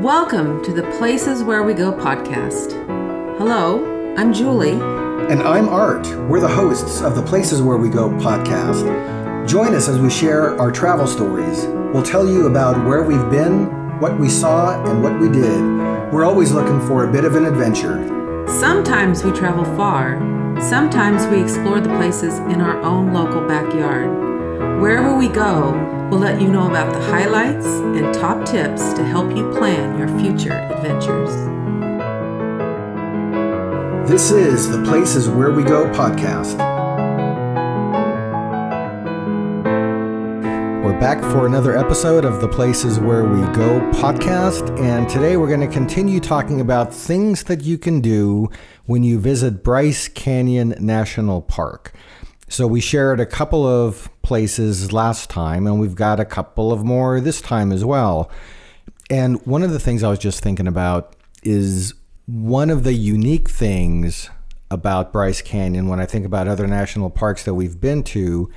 Welcome to the Places Where We Go podcast. Hello, I'm Julie. And I'm Art. We're the hosts of the Places Where We Go podcast. Join us as we share our travel stories. We'll tell you about where we've been, what we saw, and what we did. We're always looking for a bit of an adventure. Sometimes we travel far, sometimes we explore the places in our own local backyard. Wherever we go, we'll let you know about the highlights and top tips to help you plan your future adventures. This is the Places Where We Go podcast. We're back for another episode of the Places Where We Go podcast, and today we're going to continue talking about things that you can do when you visit Bryce Canyon National Park. So we shared a couple of places last time, and we've got a couple of more this time as well. And one of the things I was just thinking about is one of the unique things about Bryce Canyon when I think about other national parks that we've been to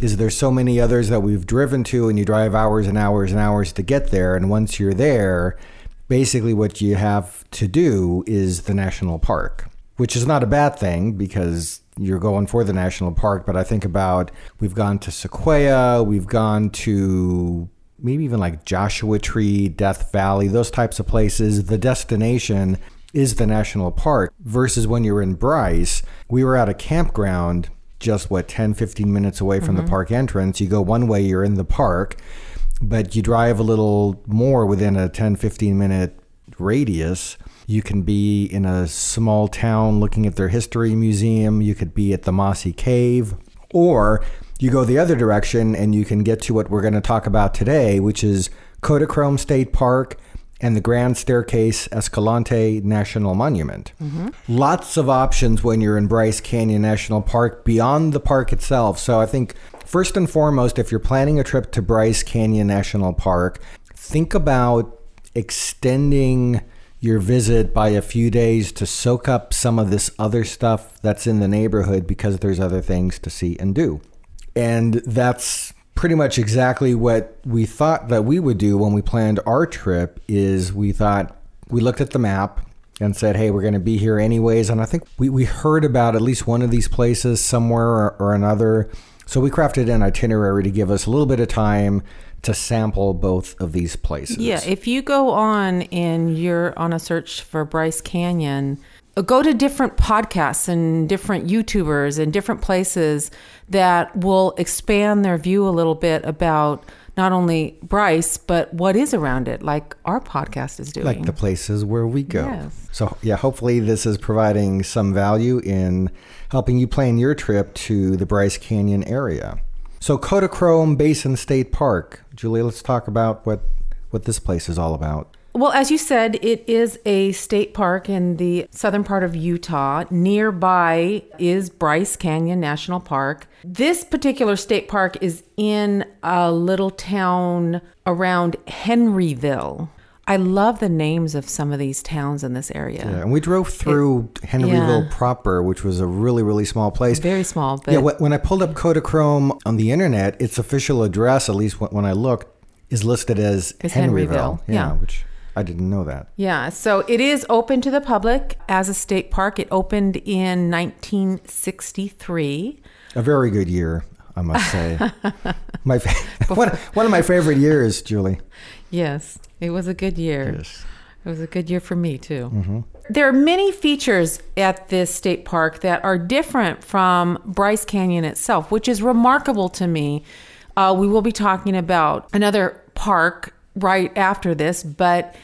is there's so many others that we've driven to and you drive hours and hours and hours to get there and once you're there basically what you have to do is the national park which is not a bad thing because you're going for the national park, but I think about we've gone to Sequoia, we've gone to maybe even like Joshua Tree, Death Valley, those types of places. The destination is the national park versus when you're in Bryce, we were at a campground just what 10 15 minutes away from mm-hmm. the park entrance. You go one way, you're in the park, but you drive a little more within a 10 15 minute radius you can be in a small town looking at their history museum. You could be at the Mossy Cave. Or you go the other direction and you can get to what we're going to talk about today, which is Kodachrome State Park and the Grand Staircase Escalante National Monument. Mm-hmm. Lots of options when you're in Bryce Canyon National Park beyond the park itself. So I think first and foremost, if you're planning a trip to Bryce Canyon National Park, think about extending your visit by a few days to soak up some of this other stuff that's in the neighborhood because there's other things to see and do. And that's pretty much exactly what we thought that we would do when we planned our trip is we thought we looked at the map and said, hey, we're going to be here anyways. And I think we, we heard about at least one of these places somewhere or, or another. So we crafted an itinerary to give us a little bit of time to sample both of these places. Yeah, if you go on and you're on a search for Bryce Canyon, go to different podcasts and different YouTubers and different places that will expand their view a little bit about not only Bryce, but what is around it, like our podcast is doing. Like the places where we go. Yes. So, yeah, hopefully this is providing some value in helping you plan your trip to the Bryce Canyon area. So Kodachrome Basin State Park. Julie, let's talk about what what this place is all about. Well, as you said, it is a state park in the southern part of Utah. Nearby is Bryce Canyon National Park. This particular state park is in a little town around Henrieville. I love the names of some of these towns in this area. Yeah, and we drove through it, Henrieville yeah. proper, which was a really, really small place. Very small. But yeah, when I pulled up Kodachrome on the internet, its official address, at least when I looked, is listed as Henrieville. Henrieville. Yeah, yeah, which I didn't know that. Yeah, so it is open to the public as a state park. It opened in 1963. A very good year, I must say. my one, one of my favorite years, Julie. Yes, it was a good year. Yes. It was a good year for me, too. Mm-hmm. There are many features at this state park that are different from Bryce Canyon itself, which is remarkable to me. Uh, we will be talking about another park right after this, but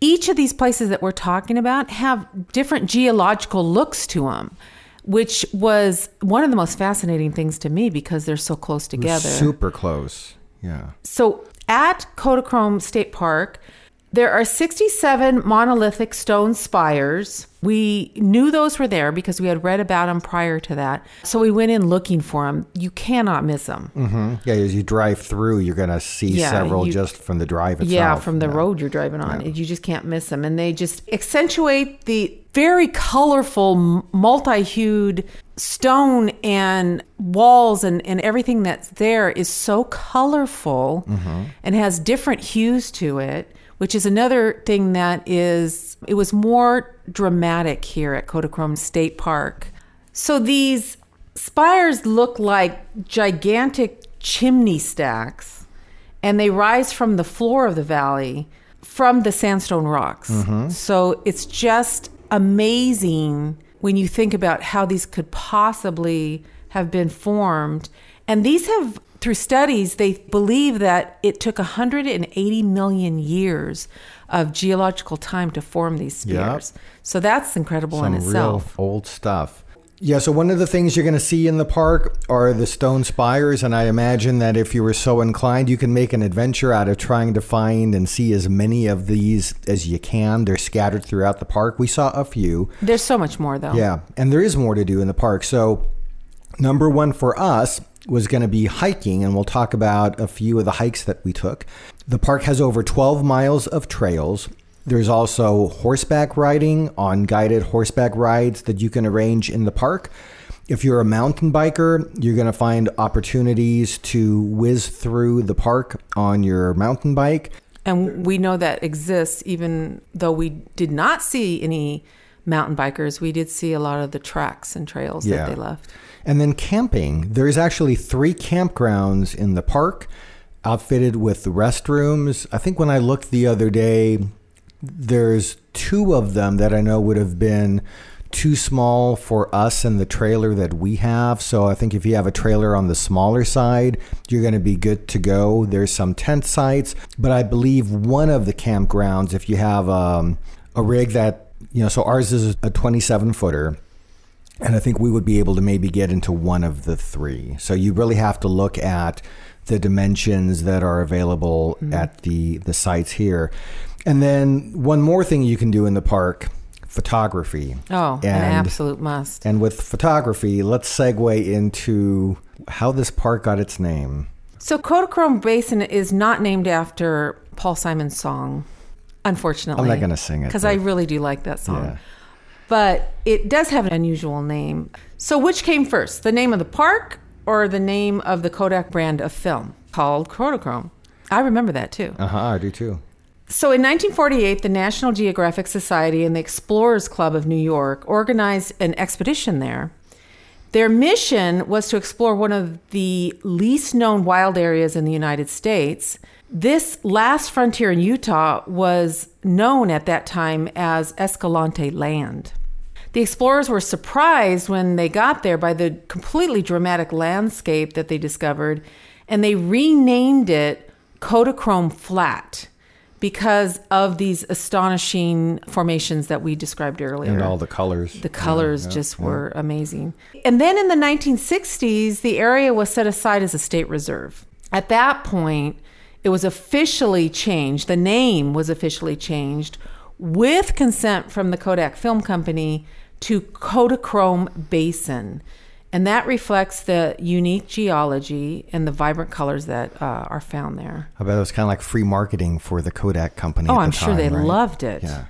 each of these places that we're talking about have different geological looks to them which was one of the most fascinating things to me because they're so close together. Super close. Yeah. So at Kodachrome State Park, there are 67 monolithic stone spires. We knew those were there because we had read about them prior to that. So we went in looking for them. You cannot miss them. Mm-hmm. Yeah, as you drive through, you're going to see yeah, several you, just from the drive itself. Yeah, from the yeah. road you're driving on. Yeah. You just can't miss them. And they just accentuate the very colorful, multi hued stone and walls and, and everything that's there is so colorful mm-hmm. and has different hues to it which is another thing that is, it was more dramatic here at Kodachrome State Park. So these spires look like gigantic chimney stacks, and they rise from the floor of the valley from the sandstone rocks. Mm-hmm. So it's just amazing when you think about how these could possibly have been formed. And these have, through studies, they believe that it took 180 million years of geological time to form these spires. Yep. So that's incredible Some in itself. Real old stuff. Yeah, so one of the things you're going to see in the park are the stone spires, and I imagine that if you were so inclined, you can make an adventure out of trying to find and see as many of these as you can. They're scattered throughout the park. We saw a few. There's so much more, though. Yeah, and there is more to do in the park. So, number one for us was going to be hiking, and we'll talk about a few of the hikes that we took. The park has over 12 miles of trails. There's also horseback riding on guided horseback rides that you can arrange in the park. If you're a mountain biker, you're going to find opportunities to whiz through the park on your mountain bike. And we know that exists, even though we did not see any mountain bikers, we did see a lot of the tracks and trails yeah. that they left. And then camping. There's actually three campgrounds in the park outfitted with restrooms. I think when I looked the other day, there's two of them that I know would have been too small for us and the trailer that we have. So I think if you have a trailer on the smaller side, you're going to be good to go. There's some tent sites, but I believe one of the campgrounds, if you have um, a rig that, you know, so ours is a 27 footer. And I think we would be able to maybe get into one of the three. So you really have to look at the dimensions that are available mm-hmm. at the the sites here. And then one more thing you can do in the park photography. Oh, and, an absolute must. And with photography, let's segue into how this park got its name. So, Kodachrome Basin is not named after Paul Simon's song, unfortunately. I'm not going to sing it. Because I really do like that song. Yeah. But it does have an unusual name. So, which came first, the name of the park or the name of the Kodak brand of film called Kodachrome? I remember that too. Uh huh, I do too. So in 1948, the National Geographic Society and the Explorers Club of New York organized an expedition there. Their mission was to explore one of the least known wild areas in the United States. This last frontier in Utah was known at that time as Escalante Land. The explorers were surprised when they got there by the completely dramatic landscape that they discovered, and they renamed it Kodachrome Flat because of these astonishing formations that we described earlier. And all the colors. The colors yeah, yeah, just yeah. were amazing. And then in the 1960s, the area was set aside as a state reserve. At that point, it was officially changed. The name was officially changed with consent from the Kodak Film Company to Kodachrome Basin. And that reflects the unique geology and the vibrant colors that uh, are found there. I bet it was kind of like free marketing for the Kodak company. Oh, I'm sure they right? loved it. Yeah.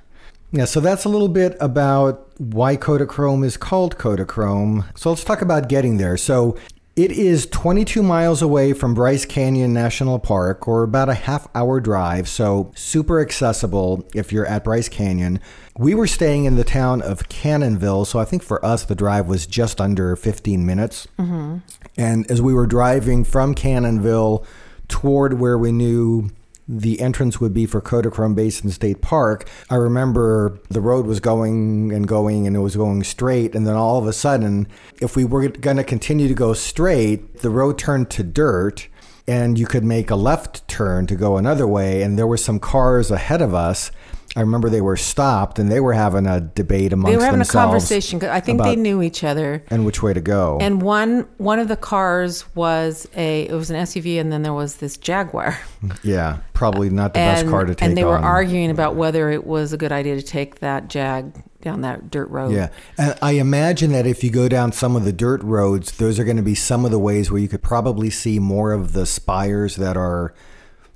Yeah, so that's a little bit about why Kodachrome is called Kodachrome. So let's talk about getting there. So it is 22 miles away from Bryce Canyon National Park, or about a half hour drive, so super accessible if you're at Bryce Canyon. We were staying in the town of Cannonville, so I think for us the drive was just under 15 minutes. Mm-hmm. And as we were driving from Cannonville toward where we knew the entrance would be for Kodachrome Basin State Park, I remember the road was going and going and it was going straight. And then all of a sudden, if we were going to continue to go straight, the road turned to dirt and you could make a left turn to go another way. And there were some cars ahead of us. I remember they were stopped and they were having a debate amongst themselves. They were having a conversation. I think they knew each other and which way to go. And one one of the cars was a it was an SUV, and then there was this Jaguar. Yeah, probably not the and, best car to take. And they on. were arguing about whether it was a good idea to take that Jag down that dirt road. Yeah, and I imagine that if you go down some of the dirt roads, those are going to be some of the ways where you could probably see more of the spires that are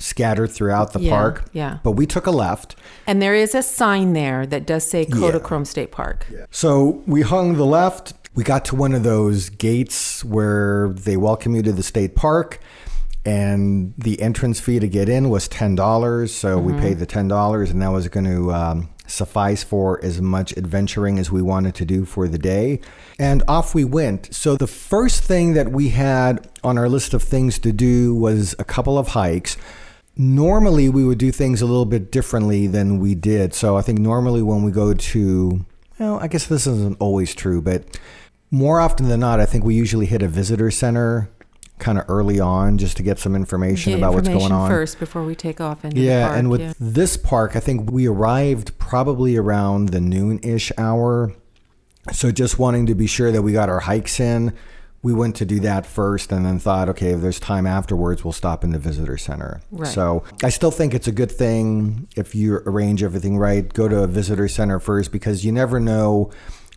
scattered throughout the yeah, park. Yeah. But we took a left. And there is a sign there that does say Kodachrome yeah. State Park. Yeah. So we hung the left. We got to one of those gates where they welcome you to the state park. and the entrance fee to get in was ten dollars. So mm-hmm. we paid the ten dollars, and that was going to um, suffice for as much adventuring as we wanted to do for the day. And off we went. So the first thing that we had on our list of things to do was a couple of hikes. Normally, we would do things a little bit differently than we did. So I think normally when we go to, well, I guess this isn't always true, but more often than not, I think we usually hit a visitor center kind of early on just to get some information get about information what's going on first before we take off into yeah park, and with yeah. this park i think we arrived probably around the noon-ish hour so just wanting to be sure that we got our hikes in we went to do that first and then thought okay if there's time afterwards we'll stop in the visitor center right. so i still think it's a good thing if you arrange everything right go to a visitor center first because you never know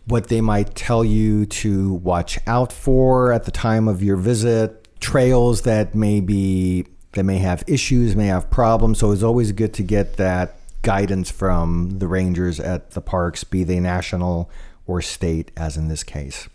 what they might tell you to watch out for at the time of your visit trails that may be that may have issues, may have problems. So it's always good to get that guidance from the rangers at the parks, be they national or state, as in this case.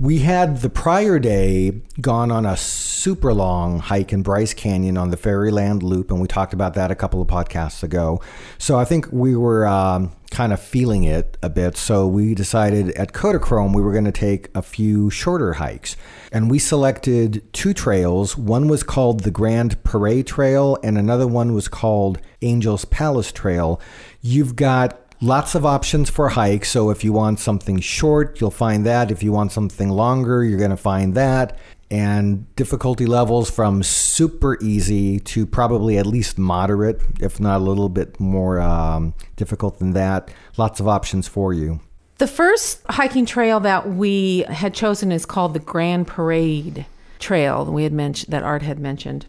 We had the prior day gone on a super long hike in Bryce Canyon on the Fairyland Loop, and we talked about that a couple of podcasts ago. So I think we were um, kind of feeling it a bit. So we decided at Kodachrome we were going to take a few shorter hikes. And we selected two trails. One was called the Grand Parade Trail, and another one was called Angel's Palace Trail. You've got Lots of options for hikes. So if you want something short, you'll find that. If you want something longer, you're going to find that. And difficulty levels from super easy to probably at least moderate, if not a little bit more um, difficult than that. Lots of options for you. The first hiking trail that we had chosen is called the Grand Parade Trail. We had mentioned that Art had mentioned.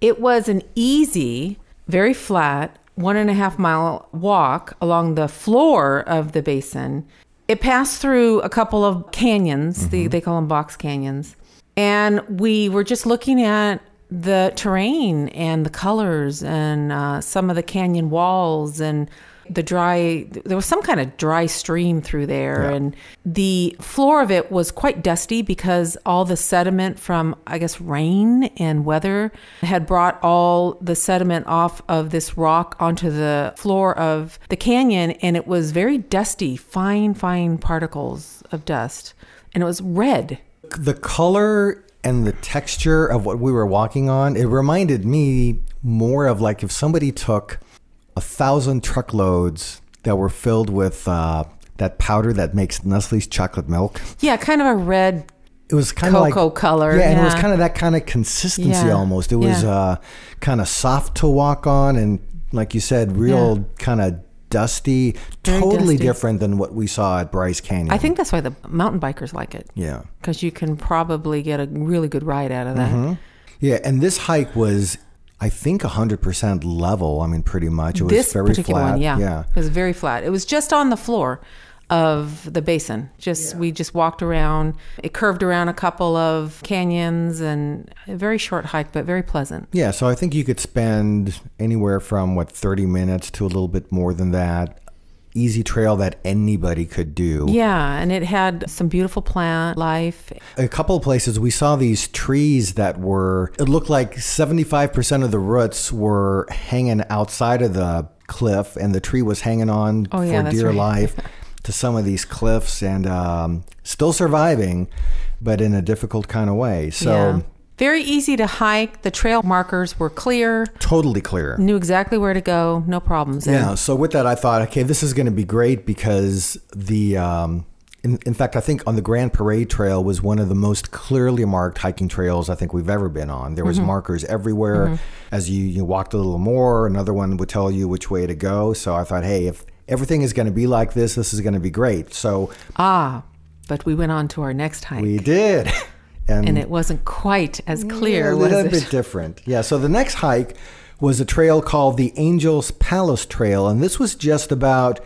It was an easy, very flat, one and a half mile walk along the floor of the basin. It passed through a couple of canyons, mm-hmm. the, they call them box canyons. And we were just looking at the terrain and the colors and uh, some of the canyon walls and the dry there was some kind of dry stream through there yeah. and the floor of it was quite dusty because all the sediment from i guess rain and weather had brought all the sediment off of this rock onto the floor of the canyon and it was very dusty fine fine particles of dust and it was red the color and the texture of what we were walking on it reminded me more of like if somebody took a thousand truckloads that were filled with uh, that powder that makes Nestle's chocolate milk. Yeah, kind of a red. It was kind cocoa of like color. Yeah, yeah, and it was kind of that kind of consistency yeah. almost. It was yeah. uh, kind of soft to walk on, and like you said, real kind of dusty. Very totally dusty. different than what we saw at Bryce Canyon. I think that's why the mountain bikers like it. Yeah, because you can probably get a really good ride out of that. Mm-hmm. Yeah, and this hike was I think a 100% level. I mean, pretty much. It was this very particular flat. one, yeah. yeah. It was very flat. It was just on the floor of the basin. Just yeah. we just walked around. It curved around a couple of canyons and a very short hike, but very pleasant. Yeah, so I think you could spend anywhere from what 30 minutes to a little bit more than that easy trail that anybody could do. Yeah, and it had some beautiful plant life. A couple of places we saw these trees that were, it looked like 75% of the roots were hanging outside of the cliff, and the tree was hanging on oh, yeah, for dear right. life to some of these cliffs and um, still surviving, but in a difficult kind of way. So. Yeah very easy to hike. The trail markers were clear. Totally clear. Knew exactly where to go. No problems. Yeah. So with that, I thought, okay, this is going to be great because the, um, in, in fact, I think on the Grand Parade Trail was one of the most clearly marked hiking trails I think we've ever been on. There was mm-hmm. markers everywhere. Mm-hmm. As you, you walked a little more, another one would tell you which way to go. So I thought, hey, if everything is going to be like this, this is going to be great. So ah, but we went on to our next hike. We did. And, and it wasn't quite as clear, a little bit different. Yeah. So the next hike was a trail called the Angels Palace Trail, and this was just about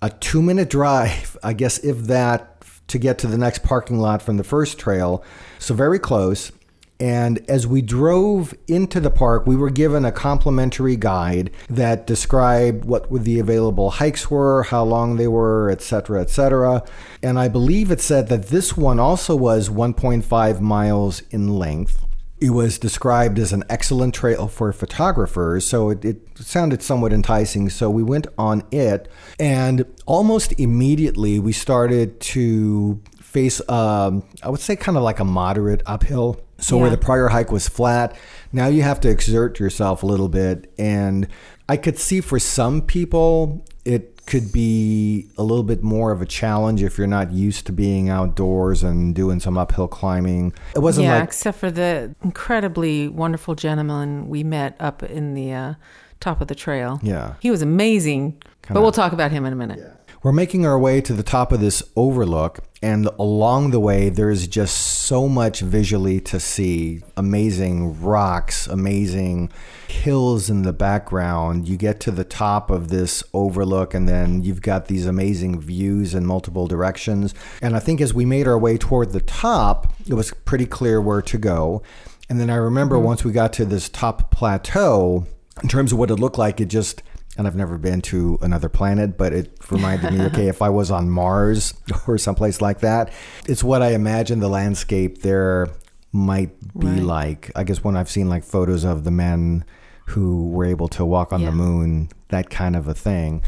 a two-minute drive, I guess, if that, to get to the next parking lot from the first trail. So very close. And as we drove into the park, we were given a complimentary guide that described what the available hikes were, how long they were, etc., etc. And I believe it said that this one also was 1.5 miles in length. It was described as an excellent trail for photographers, so it, it, sounded somewhat enticing. So we went on it, and almost immediately we started to face, um, I would say, kind of like a moderate uphill. So yeah. where the prior hike was flat, now you have to exert yourself a little bit. And I could see for some people, it could be a little bit more of a challenge if you're not used to being outdoors and doing some uphill climbing. It wasn't yeah, like except for the incredibly wonderful gentleman we met up in the uh, top of the trail. Yeah, he was amazing. Kinda, but we'll talk about him in a minute. Yeah. We're making our way to the top of this overlook, and along the way, there's just so much visually to see amazing rocks, amazing hills in the background. You get to the top of this overlook, and then you've got these amazing views in multiple directions. And I think as we made our way toward the top, it was pretty clear where to go. And then I remember mm-hmm. once we got to this top plateau, in terms of what it looked like, it just and I've never been to another planet, but it reminded me, okay, if I was on Mars or someplace like that, it's what I imagine the landscape there might be right. like. I guess when I've seen like photos of the men who were able to walk on yeah. the moon, that kind of a thing.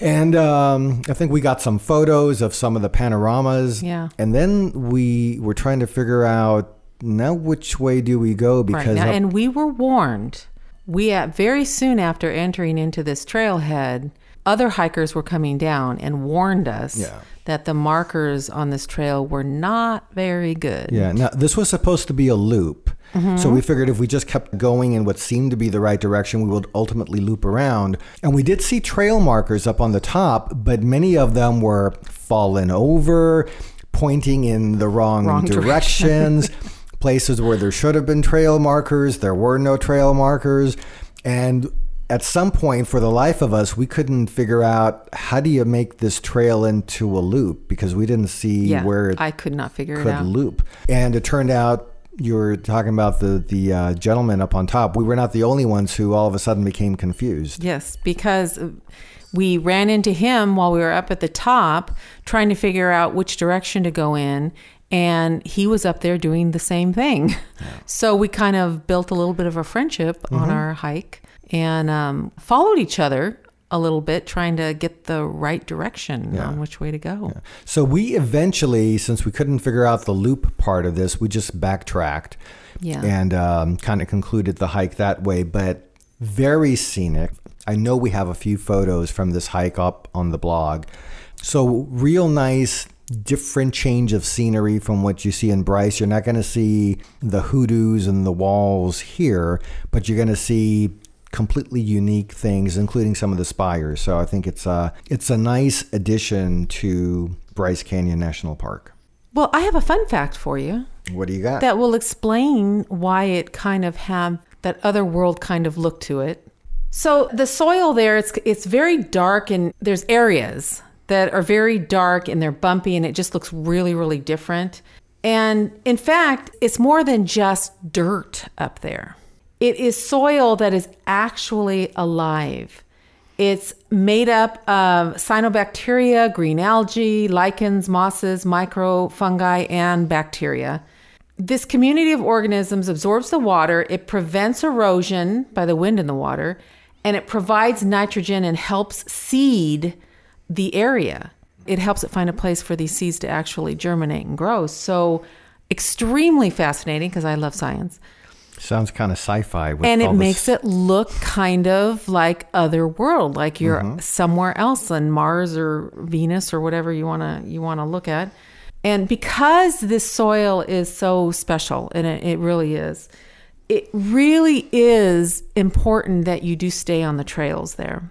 And um, I think we got some photos of some of the panoramas. Yeah. And then we were trying to figure out now which way do we go because right. now, and we were warned we at very soon after entering into this trailhead, other hikers were coming down and warned us yeah. that the markers on this trail were not very good. Yeah. Now this was supposed to be a loop. Mm-hmm. So we figured if we just kept going in what seemed to be the right direction, we would ultimately loop around. And we did see trail markers up on the top, but many of them were fallen over, pointing in the wrong, wrong directions. places where there should have been trail markers, there were no trail markers. And at some point, for the life of us, we couldn't figure out how do you make this trail into a loop because we didn't see yeah, where it I could not figure could it out. loop. And it turned out you were talking about the the uh, gentleman up on top. We were not the only ones who all of a sudden became confused. Yes, because we ran into him while we were up at the top trying to figure out which direction to go in and he was up there doing the same thing. Yeah. So we kind of built a little bit of a friendship mm-hmm. on our hike and um, followed each other a little bit, trying to get the right direction yeah. on which way to go. Yeah. So we eventually, since we couldn't figure out the loop part of this, we just backtracked yeah. and um, kind of concluded the hike that way. But very scenic. I know we have a few photos from this hike up on the blog. So real nice different change of scenery from what you see in Bryce. You're not going to see the hoodoos and the walls here, but you're going to see completely unique things, including some of the spires. So I think it's a it's a nice addition to Bryce Canyon National Park. Well, I have a fun fact for you. What do you got? That will explain why it kind of had that other world kind of look to it. So the soil there, it's it's very dark and there's areas that are very dark and they're bumpy and it just looks really, really different. And in fact, it's more than just dirt up there. It is soil that is actually alive. It's made up of cyanobacteria, green algae, lichens, mosses, microfungi, and bacteria. This community of organisms absorbs the water, it prevents erosion by the wind in the water, and it provides nitrogen and helps seed the area. It helps it find a place for these seeds to actually germinate and grow. So, extremely fascinating because I love science. Sounds kind of sci-fi, and it makes it look kind of like other world, like you're mm-hmm. somewhere else on Mars or Venus or whatever you wanna you wanna look at. And because this soil is so special, and it, it really is, it really is important that you do stay on the trails there.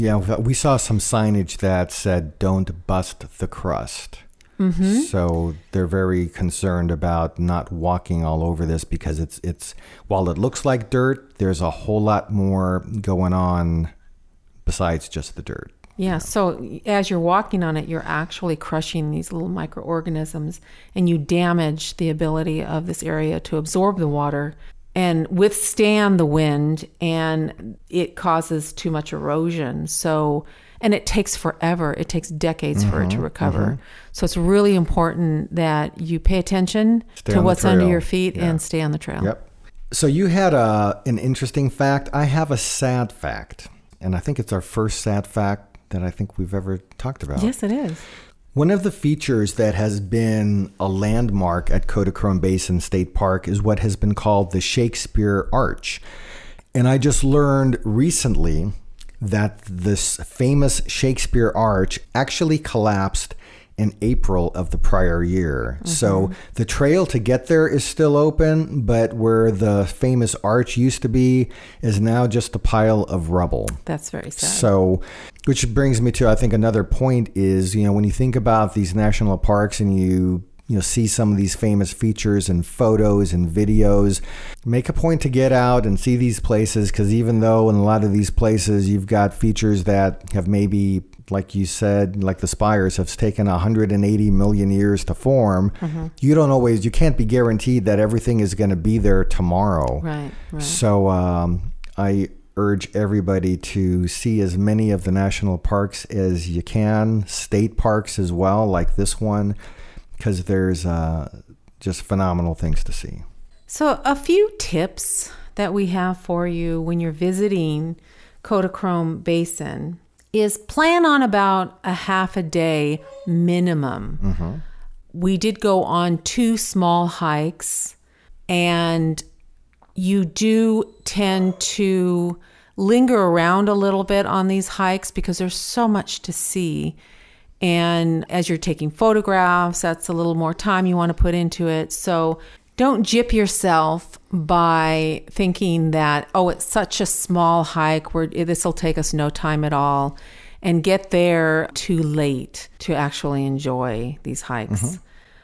Yeah, we saw some signage that said "Don't bust the crust." Mm-hmm. So they're very concerned about not walking all over this because it's it's while it looks like dirt, there's a whole lot more going on besides just the dirt. Yeah, so as you're walking on it, you're actually crushing these little microorganisms and you damage the ability of this area to absorb the water and withstand the wind and it causes too much erosion so and it takes forever it takes decades mm-hmm, for it to mm-hmm, recover mm-hmm. so it's really important that you pay attention stay to what's under your feet yeah. and stay on the trail yep So you had a, an interesting fact. I have a sad fact, and I think it's our first sad fact that I think we've ever talked about. Yes, it is. One of the features that has been a landmark at Kodachrome Basin State Park is what has been called the Shakespeare Arch. And I just learned recently that this famous Shakespeare Arch actually collapsed in April of the prior year. Mm-hmm. So the trail to get there is still open, but where the famous arch used to be is now just a pile of rubble. That's very sad. So, which brings me to, I think, another point is, you know, when you think about these national parks and you you know see some of these famous features and photos and videos make a point to get out and see these places because even though in a lot of these places you've got features that have maybe like you said, like the spires have taken 180 million years to form. Mm-hmm. You don't always, you can't be guaranteed that everything is going to be there tomorrow. Right. right. So um, I urge everybody to see as many of the national parks as you can, state parks as well, like this one, because there's uh, just phenomenal things to see. So, a few tips that we have for you when you're visiting Kodachrome Basin is plan on about a half a day minimum. Mm-hmm. We did go on two small hikes, and you do tend to linger around a little bit on these hikes because there's so much to see. And as you're taking photographs, that's a little more time you want to put into it. So don't jip yourself by thinking that, oh, it's such a small hike where this will take us no time at all and get there too late to actually enjoy these hikes. Mm-hmm.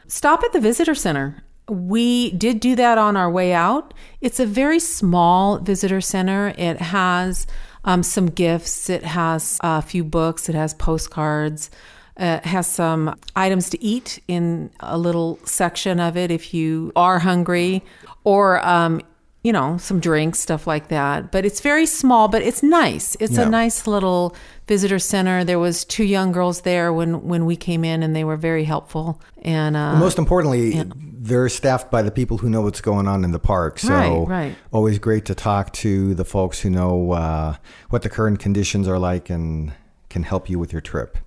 Stop at the visitor center. We did do that on our way out. It's a very small visitor center. It has um, some gifts, it has a few books, it has postcards. Uh, has some items to eat in a little section of it if you are hungry, or um, you know some drinks, stuff like that. But it's very small, but it's nice. It's yeah. a nice little visitor center. There was two young girls there when when we came in, and they were very helpful. And uh, most importantly, they're staffed by the people who know what's going on in the park. So right, right. always great to talk to the folks who know uh, what the current conditions are like and can help you with your trip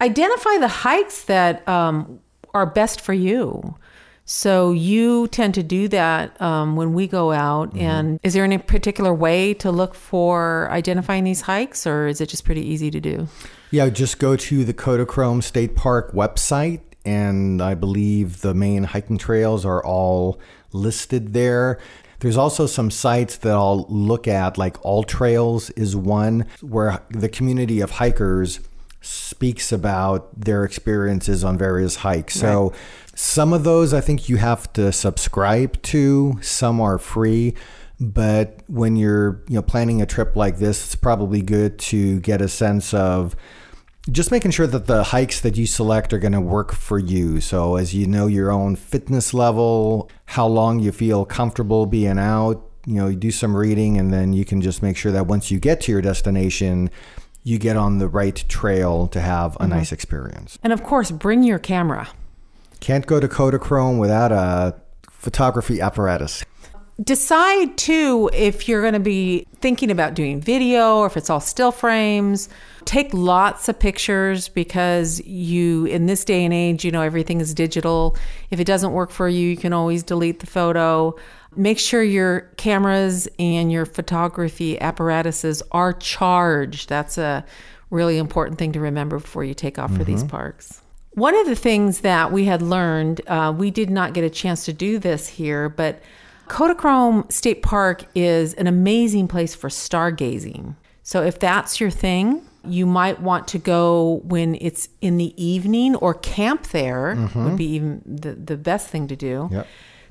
identify the hikes that um, are best for you. So you tend to do that um, when we go out. Mm-hmm. And is there any particular way to look for identifying these hikes, or is it just pretty easy to do? Yeah, just go to the Kodachrome State Park website, and I believe the main hiking trails are all listed there. There's also some sites that I'll look at, like AllTrails is one, where the community of hikers speaks about their experiences on various hikes. Right. So some of those I think you have to subscribe to, some are free. But when you're you know planning a trip like this, it's probably good to get a sense of just making sure that the hikes that you select are going to work for you. So, as you know your own fitness level, how long you feel comfortable being out, you know, you do some reading, and then you can just make sure that once you get to your destination, you get on the right trail to have a mm-hmm. nice experience. And of course, bring your camera. Can't go to Kodachrome without a photography apparatus. Decide too if you're going to be thinking about doing video or if it's all still frames. Take lots of pictures because you, in this day and age, you know, everything is digital. If it doesn't work for you, you can always delete the photo. Make sure your cameras and your photography apparatuses are charged. That's a really important thing to remember before you take off mm-hmm. for these mm-hmm. parks. One of the things that we had learned, uh, we did not get a chance to do this here, but Kodachrome State Park is an amazing place for stargazing. So if that's your thing, you might want to go when it's in the evening or camp there mm-hmm. would be even the, the best thing to do. Yep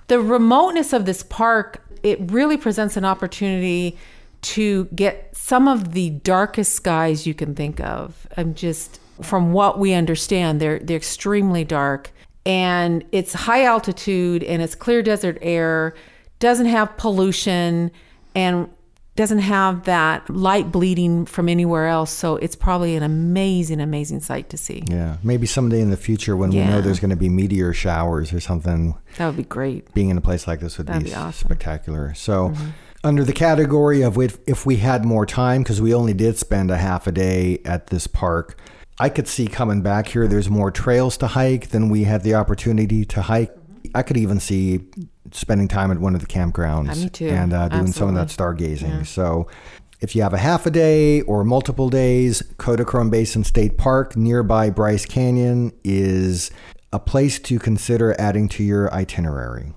the remoteness of this park, it really presents an opportunity to get some of the darkest skies you can think of. I'm just from what we understand, they're they're extremely dark and it's high altitude and it's clear desert air, doesn't have pollution and doesn't have that light bleeding from anywhere else. So it's probably an amazing, amazing sight to see. Yeah. Maybe someday in the future when yeah. we know there's going to be meteor showers or something. That would be great. Being in a place like this would be, be awesome. spectacular. So, mm-hmm. under the category of if, if we had more time, because we only did spend a half a day at this park, I could see coming back here, there's more trails to hike than we had the opportunity to hike. I could even see spending time at one of the campgrounds too. and uh, doing Absolutely. some of that stargazing. Yeah. So if you have a half a day or multiple days, Kodachrome Basin State Park nearby Bryce Canyon is a place to consider adding to your itinerary.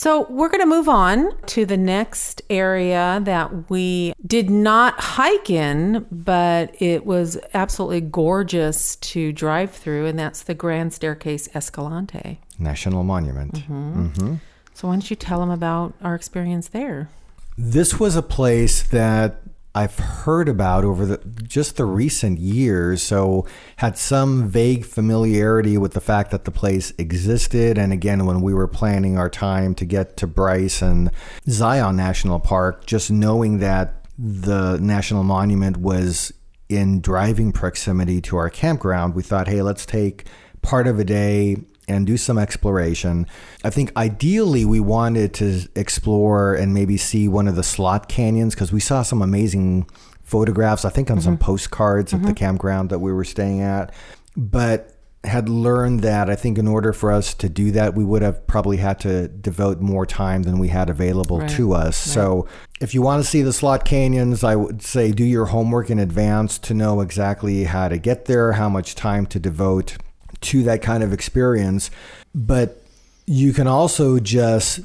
So, we're going to move on to the next area that we did not hike in, but it was absolutely gorgeous to drive through, and that's the Grand Staircase Escalante National Monument. Mm-hmm. Mm-hmm. So, why don't you tell them about our experience there? This was a place that I've heard about over the just the recent years, so had some vague familiarity with the fact that the place existed. And again, when we were planning our time to get to Bryce and Zion National Park, just knowing that the national monument was in driving proximity to our campground, we thought, hey, let's take part of a day and do some exploration. I think ideally we wanted to explore and maybe see one of the slot canyons because we saw some amazing photographs, I think on mm-hmm. some postcards mm-hmm. at the mm-hmm. campground that we were staying at. But had learned that I think in order for us to do that, we would have probably had to devote more time than we had available right. to us. Right. So, if you want to see the slot canyons, I would say do your homework in advance to know exactly how to get there, how much time to devote to that kind of experience. But you can also just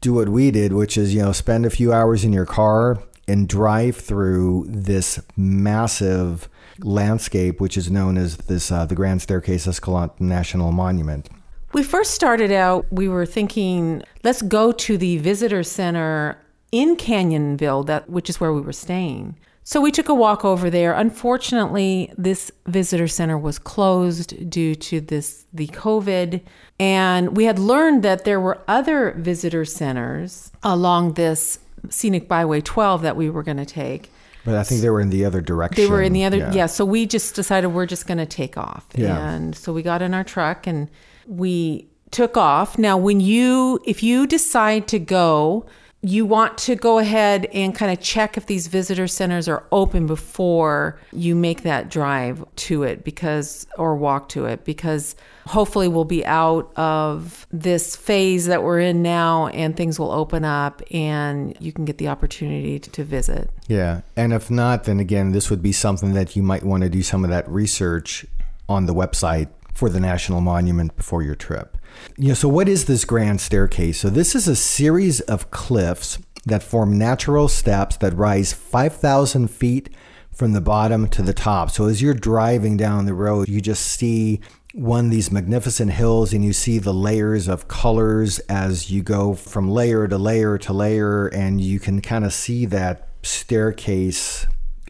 do what we did, which is, you know, spend a few hours in your car and drive through this massive landscape, which is known as this uh, the Grand Staircase Escalante National Monument. We first started out, we were thinking, let's go to the visitor center in Cannonville, that which is where we were staying. So we took a walk over there. Unfortunately, this visitor center was closed due to this the COVID, and we had learned that there were other visitor centers along this scenic byway 12 that we were going to take. But I think they were in the other direction. They were in the other yeah. yeah so we just decided we're just going to take off. Yeah. And so we got in our truck and we took off. Now when you if you decide to go you want to go ahead and kind of check if these visitor centers are open before you make that drive to it because or walk to it because hopefully we'll be out of this phase that we're in now and things will open up and you can get the opportunity to, to visit. Yeah. And if not then again this would be something that you might want to do some of that research on the website for the national monument before your trip. You know, so what is this grand staircase? So this is a series of cliffs that form natural steps that rise 5,000 feet from the bottom to the top. So as you're driving down the road, you just see one of these magnificent hills and you see the layers of colors as you go from layer to layer to layer and you can kind of see that staircase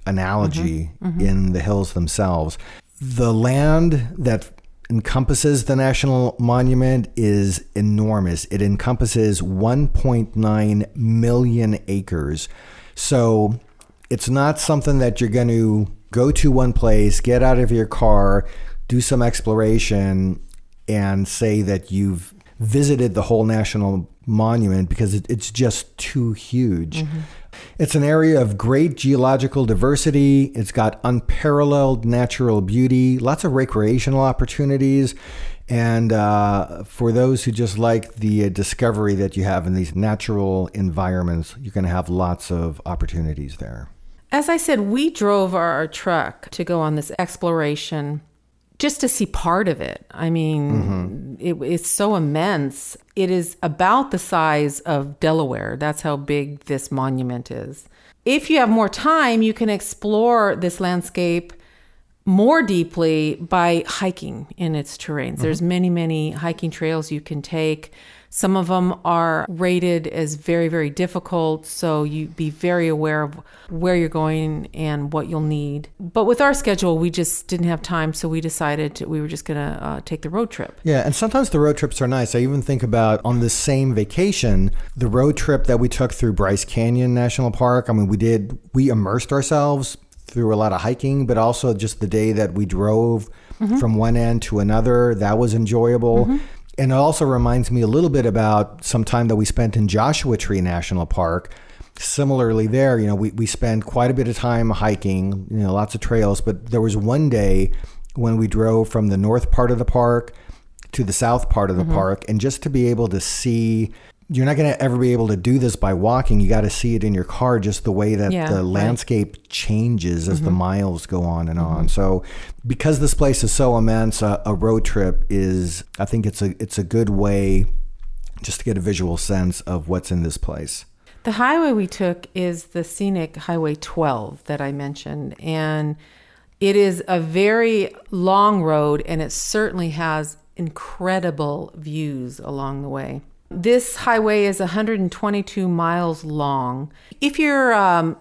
analogy mm-hmm, mm-hmm. in the hills themselves. The land that encompasses the national monument is enormous. It encompasses 1.9 million acres. So it's not something that you're going to go to one place, get out of your car, do some exploration, and say that you've visited the whole national monument because it's just too huge. Mm-hmm. It's an area of great geological diversity. It's got unparalleled natural beauty, lots of recreational opportunities. And uh, for those who just like the uh, discovery that you have in these natural environments, you're going to have lots of opportunities there. As I said, we drove our truck to go on this exploration just to see part of it. I mean, mm-hmm. it, it's so immense. It is about the size of Delaware. That's how big this monument is. If you have more time, you can explore this landscape more deeply by hiking in its terrains. Mm-hmm. There's many, many hiking trails you can take. Some of them are rated as very, very difficult, so you be very aware of where you're going and what you'll need. But with our schedule, we just didn't have time, so we decided to, we were just going to uh, take the road trip. Yeah, and sometimes the road trips are nice. I even think about on the same vacation, the road trip that we took through Bryce Canyon National Park. I mean, we did, we immersed ourselves through a lot of hiking, but also just the day that we drove mm-hmm. from one end to another, that was enjoyable. Mm-hmm. And it also reminds me a little bit about some time that we spent in Joshua Tree National Park. Similarly, there, you know, we, we spent quite a bit of time hiking, you know, lots of trails, but there was one day when we drove from the north part of the park to the south part of the mm-hmm. park, and just to be able to see you're not going to ever be able to do this by walking. You got to see it in your car, just the way that yeah, the landscape right. changes as mm-hmm. the miles go on and mm-hmm. on. So, because this place is so immense, a, a, road trip is, I think it's a it's a good way just to get a visual sense of what's in this place. The highway we took is the scenic Highway 12 that I mentioned, and it is a very long road, and it certainly has incredible views along the way. This highway is 122 miles long. If you're um,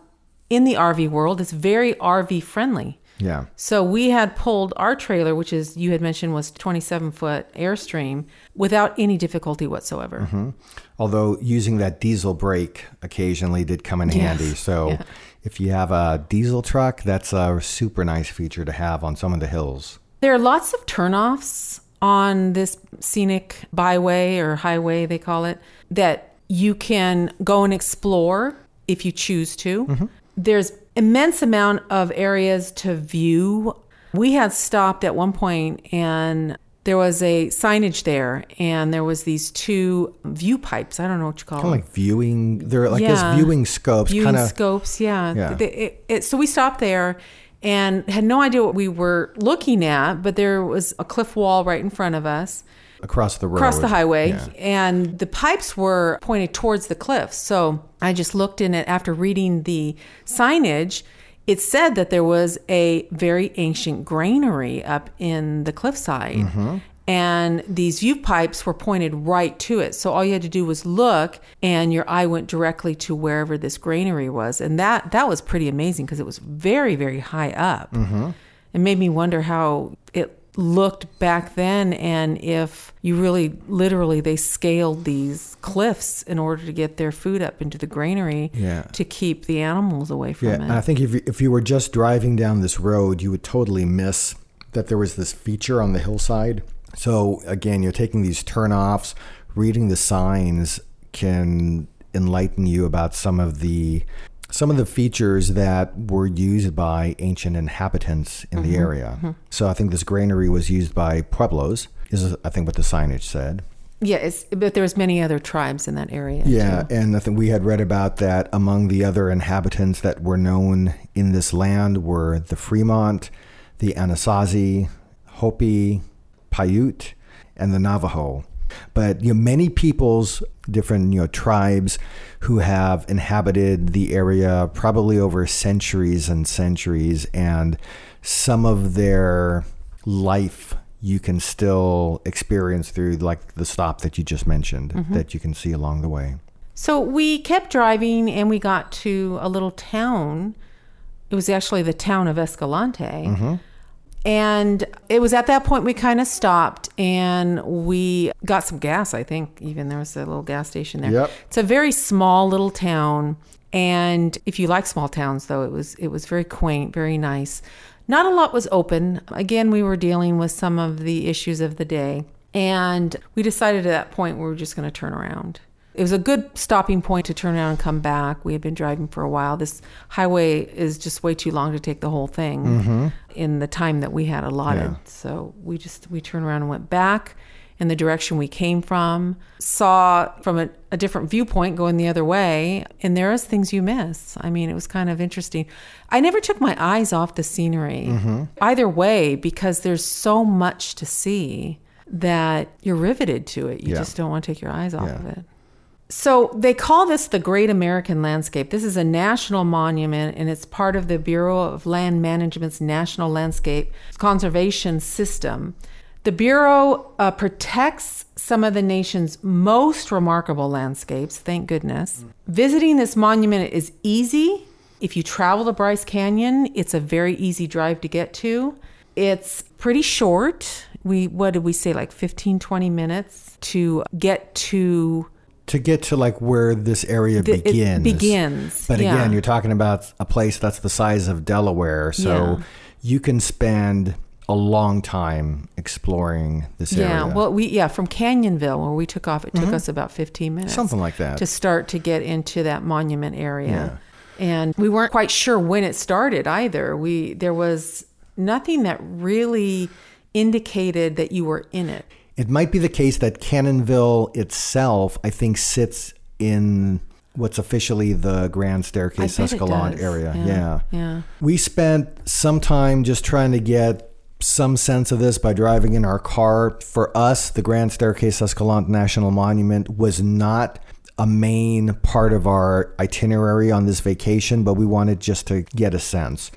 in the RV world, it's very RV friendly. Yeah. So we had pulled our trailer, which is you had mentioned was 27 foot Airstream, without any difficulty whatsoever. Mm-hmm. Although using that diesel brake occasionally did come in yes. handy. So yeah. if you have a diesel truck, that's a super nice feature to have on some of the hills. There are lots of turnoffs on this scenic byway or highway, they call it, that you can go and explore if you choose to. Mm-hmm. There's immense amount of areas to view. We had stopped at one point and there was a signage there and there was these two view pipes. I don't know what you call kind them. like viewing. They're like yeah. viewing scopes. Viewing kinda, scopes, yeah. yeah. It, it, so we stopped there and had no idea what we were looking at, but there was a cliff wall right in front of us. Across the road. Across the highway. Yeah. And the pipes were pointed towards the cliff. So I just looked in it after reading the signage. It said that there was a very ancient granary up in the cliffside. Mm-hmm and these view pipes were pointed right to it. So all you had to do was look, and your eye went directly to wherever this granary was, and that that was pretty amazing because it was very very high up. Mm-hmm. It made me wonder how it looked back then and if you really literally they scaled these cliffs in order to get their food up into the granary yeah. to keep the animals away from yeah, it. And I think if you, if you were just driving down this road, you would totally miss that there was this feature on the hillside so again, you're taking these turnoffs, reading the signs can enlighten you about some of the some of the features that were used by ancient inhabitants in mm-hmm. the area. Mm-hmm. So I think this granary was used by pueblos. Is I think what the signage said. Yeah, but there was many other tribes in that area. Yeah, too. and I think we had read about that among the other inhabitants that were known in this land were the Fremont, the Anasazi, Hopi, Paiute, and the Navajo. But you know, many peoples, different you know tribes, who have inhabited the area probably over centuries and centuries, and some of their life you can still experience through like the stop that you just mentioned mm-hmm. that you can see along the way. So we kept driving and we got to a little town. It was actually the town of Escalante. Mm-hmm. And it was at that point we kind of stopped and we got some gas, I think. Even there was a little gas station there. Yep. It's a very small little town. And if you like small towns though, it was it was very quaint, very nice. Not a lot was open. Again, we were dealing with some of the issues of the day. And we decided at that point we were just going to turn around it was a good stopping point to turn around and come back. We had been driving for a while. This highway is just way too long to take the whole thing mm-hmm. in the time that we had allotted. Yeah. So we just we turned around and went back in the direction we came from. Saw from a, a different viewpoint going the other way, and there is things you miss. I mean, it was kind of interesting. I never took my eyes off the scenery mm-hmm. either way because there's so much to see that you're riveted to it. You yeah. just don't want to take your eyes off yeah. of it. So they call this the Great American Landscape. This is a national monument and it's part of the Bureau of Land Management's National Landscape Conservation System. The Bureau uh, protects some of the nation's most remarkable landscapes, thank goodness. Visiting this monument is easy. If you travel to Bryce Canyon, it's a very easy drive to get to. It's pretty short. We what did we say like 15 20 minutes to get to to get to like where this area the, begins. begins. But yeah. again, you're talking about a place that's the size of Delaware, so yeah. you can spend a long time exploring this yeah, area. Yeah, well, we yeah from Cannonville where we took off, it took mm-hmm. us about 15 minutes, something like that, to start to get into that monument area. Yeah. And we weren't quite sure when it started either. We there was nothing that really indicated that you were in it. It might be the case that Cannonville itself, I think, sits in what's officially the Grand Staircase Escalante area. Yeah, yeah. Yeah. We spent some time just trying to get some sense of this by driving in our car. For us, the Grand Staircase Escalante National Monument was not a main part of our itinerary on this vacation, but we wanted just to get a sense.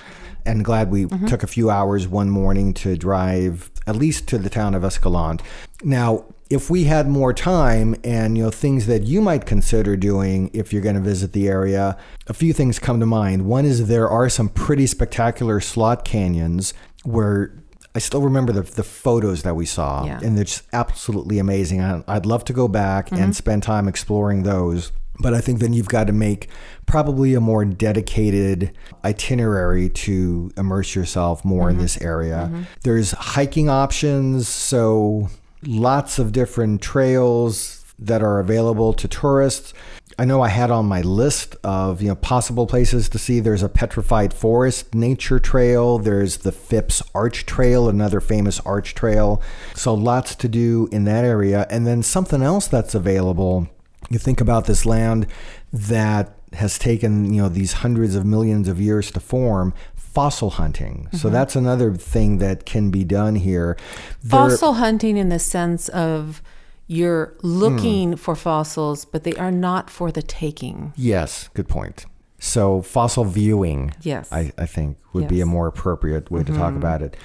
And glad we mm-hmm. took a few hours one morning to drive at least to the town of Escalante. Now, if we had more time and you know things that you might consider doing if you're going to visit the area a few things come to mind one is there are some pretty spectacular slot canyons where I still remember the, the photos that we saw, yeah. and they're just absolutely amazing. I, would love to go back mm-hmm. and spend time exploring those. But I think then you've got to make probably a more dedicated itinerary to immerse yourself more mm-hmm. in this area. Mm-hmm. There's hiking options, so lots of different trails that are available to tourists. I know I had on my list of you know possible places to see. There's a petrified forest nature trail. There's the Phipps Arch Trail, another famous arch trail. So lots to do in that area. And then something else that's available. You think about this land that has taken you know these hundreds of millions of years to form fossil hunting. Mm-hmm. So that's another thing that can be done here. Fossil there, hunting in the sense of you're looking mm. for fossils, but they are not for the taking. Yes, good point. So fossil viewing, yes, I, I think would yes. be a more appropriate way mm-hmm. to talk mm-hmm. about it.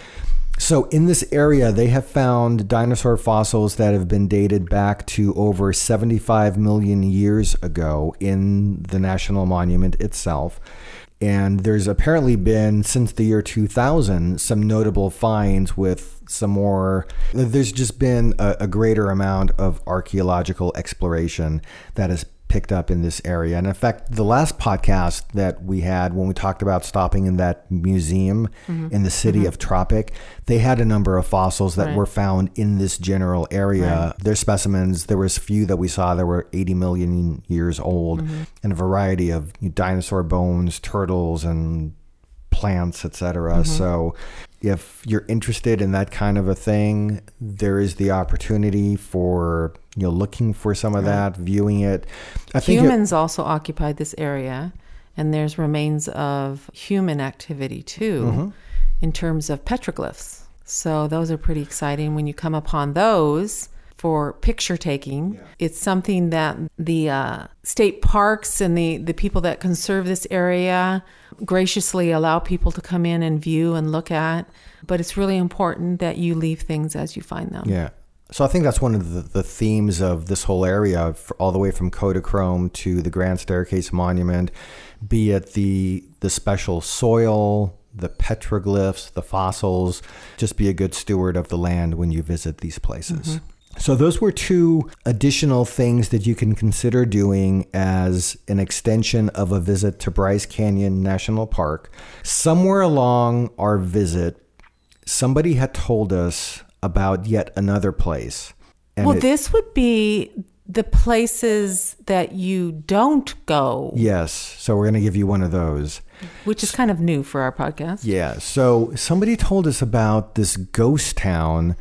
So in this area, they have found dinosaur fossils that have been dated back to over 75 million years ago in the national monument itself. And there's apparently been, since the year 2000, some notable finds with some more. There's just been a, a greater amount of archaeological exploration that has picked up in this area. And in fact, the last podcast that we had when we talked about stopping in that museum mm-hmm. in the city mm-hmm. of Tropic, they had a number of fossils that right. were found in this general area. Right. Their specimens, there was a few that we saw that were 80 million years old mm-hmm. and a variety of dinosaur bones, turtles and plants, etc. Mm-hmm. So if you're interested in that kind of a thing, there is the opportunity for you know looking for some of that, viewing it. I Humans also occupied this area, and there's remains of human activity too, mm-hmm. in terms of petroglyphs. So those are pretty exciting when you come upon those for picture taking. Yeah. It's something that the uh, state parks and the, the people that conserve this area graciously allow people to come in and view and look at. But it's really important that you leave things as you find them. Yeah. So I think that's one of the, the themes of this whole area, all the way from Kodachrome to the Grand Staircase Monument, be it the the special soil, the petroglyphs, the fossils. Just be a good steward of the land when you visit these places. Mm-hmm. So, those were two additional things that you can consider doing as an extension of a visit to Bryce Canyon National Park. Somewhere along our visit, somebody had told us about yet another place. well, it, this would be the places that you don't go. Yes. So we're going to give you one of those. Which is kind of new for our podcast. Yeah. So somebody told us about this ghost town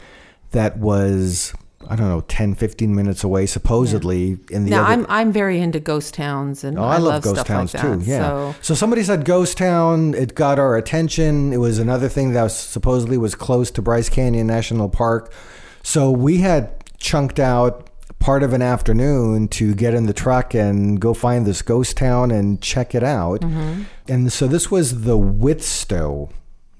that was I don't know, 10, 15 minutes away, supposedly yeah. in the. Now, other... I'm I'm very into ghost towns, and oh, I, I, love, love ghost towns like too. Yeah. So. so somebody said ghost town. It got our attention. It was another thing that was supposedly was close to Bryce Canyon National Park. So we had chunked out part of an afternoon to get in the truck and go find this ghost town and check it out. Mm-hmm. And so this was the Widstoe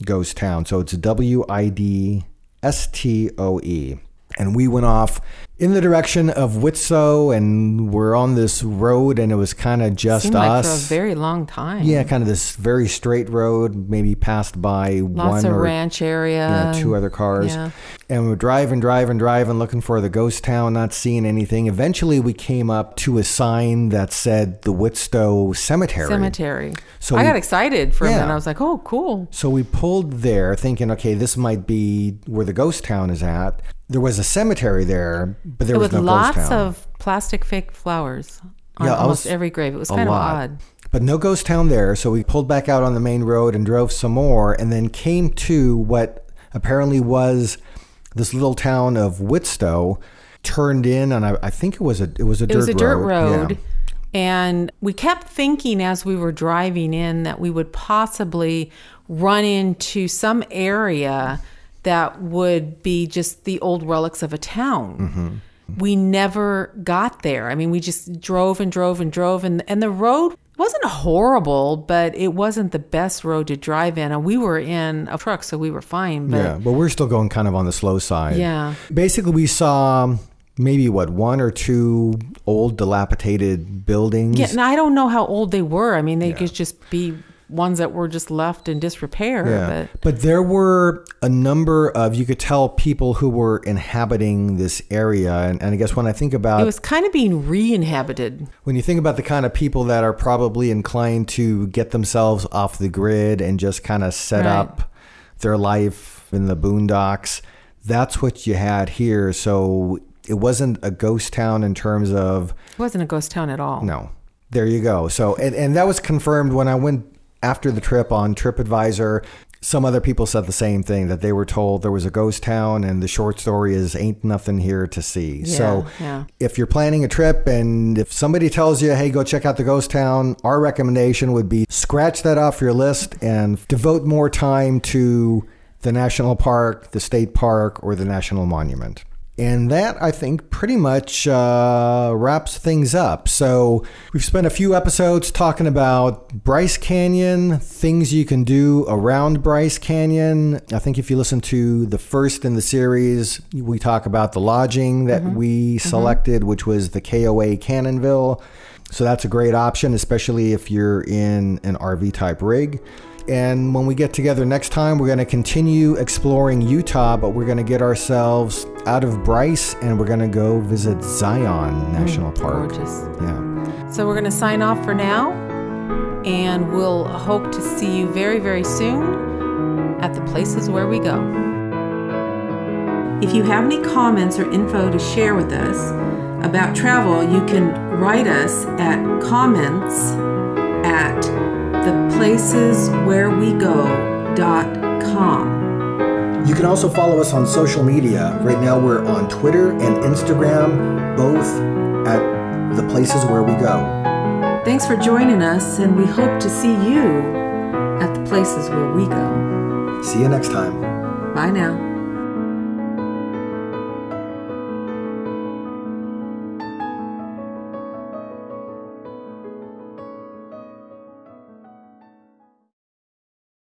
ghost town. So it's W I D S T O E and we went off in the direction of Widstoe, and we're on this road, and it was kind of just Seemed us like for a very long time. Yeah, kind of this very straight road, maybe passed by Lots one of or ranch area. yeah, two other cars. Yeah. And we're driving, driving, driving, looking for the ghost town, not seeing anything. Eventually, we came up to a sign that said the Widstoe Cemetery. Cemetery. So I we- got excited for a Yeah. minute. I was like, oh, cool. So we pulled there thinking, okay, this might be where the ghost town is at. There was a cemetery there, but there was With no lots of plastic fake flowers on Yeah, almost was- every grave. It was kind lot. of odd. But no ghost town there, so we pulled back out on the main road and drove some more, and then came to what apparently was this little town of Widstoe. Turned in, and I, I think it was a it was a It dirt was a dirt road. road. Yeah. And we kept thinking as we were driving in that we would possibly run into some area that would be just the old relics of a town. Mm-hmm. We never got there. I mean, we just drove and drove and drove, and, and the road wasn't horrible, but it wasn't the best road to drive in. And we were in a truck, so we were fine. But yeah, but we're still going kind of on the slow side. Yeah. Basically, we saw maybe what one or two old dilapidated buildings. Yeah, and I don't know how old they were. I mean, they could just be ones that were just left in disrepair. Yeah. But But there were a number of, you could tell people who were inhabiting this area. And, and I guess when I think about, it was kind of being re-inhabited. when you think about the kind of people that are probably inclined to get themselves off the grid and just kind of set Right. up their life in the boondocks, that's what you had here. So it wasn't a ghost town in terms of, It wasn't a ghost town at all. no. There you go. So, and, and that was confirmed when I went after the trip on TripAdvisor. Some other people said the same thing that they were told there was a ghost town, and the short story is ain't nothing here to see. so, yeah. if you're planning a trip and if somebody tells you, hey, go check out the ghost town, our recommendation would be scratch that off your list and devote more time to the national park, the state park, or the national monument. And that, I think, pretty much uh, wraps things up. So, we've spent a few episodes talking about Bryce Canyon, things you can do around Bryce Canyon. I think if you listen to the first in the series, we talk about the lodging that we selected, which was the KOA Cannonville. So, that's a great option, especially if you're in an RV type rig. And when we get together next time, we're going to continue exploring Utah, but we're going to get ourselves out of Bryce and we're going to go visit Zion mm, National Park. Gorgeous. Yeah. So we're going to sign off for now, and we'll hope to see you very, very soon at the places where we go. If you have any comments or info to share with us about travel, you can write us at comments at theplaceswherewego.com. You can also follow us on social media. Right now, we're on Twitter and Instagram, both at the places where we go. Thanks for joining us, and we hope to see you at the places where we go. See you next time. Bye now.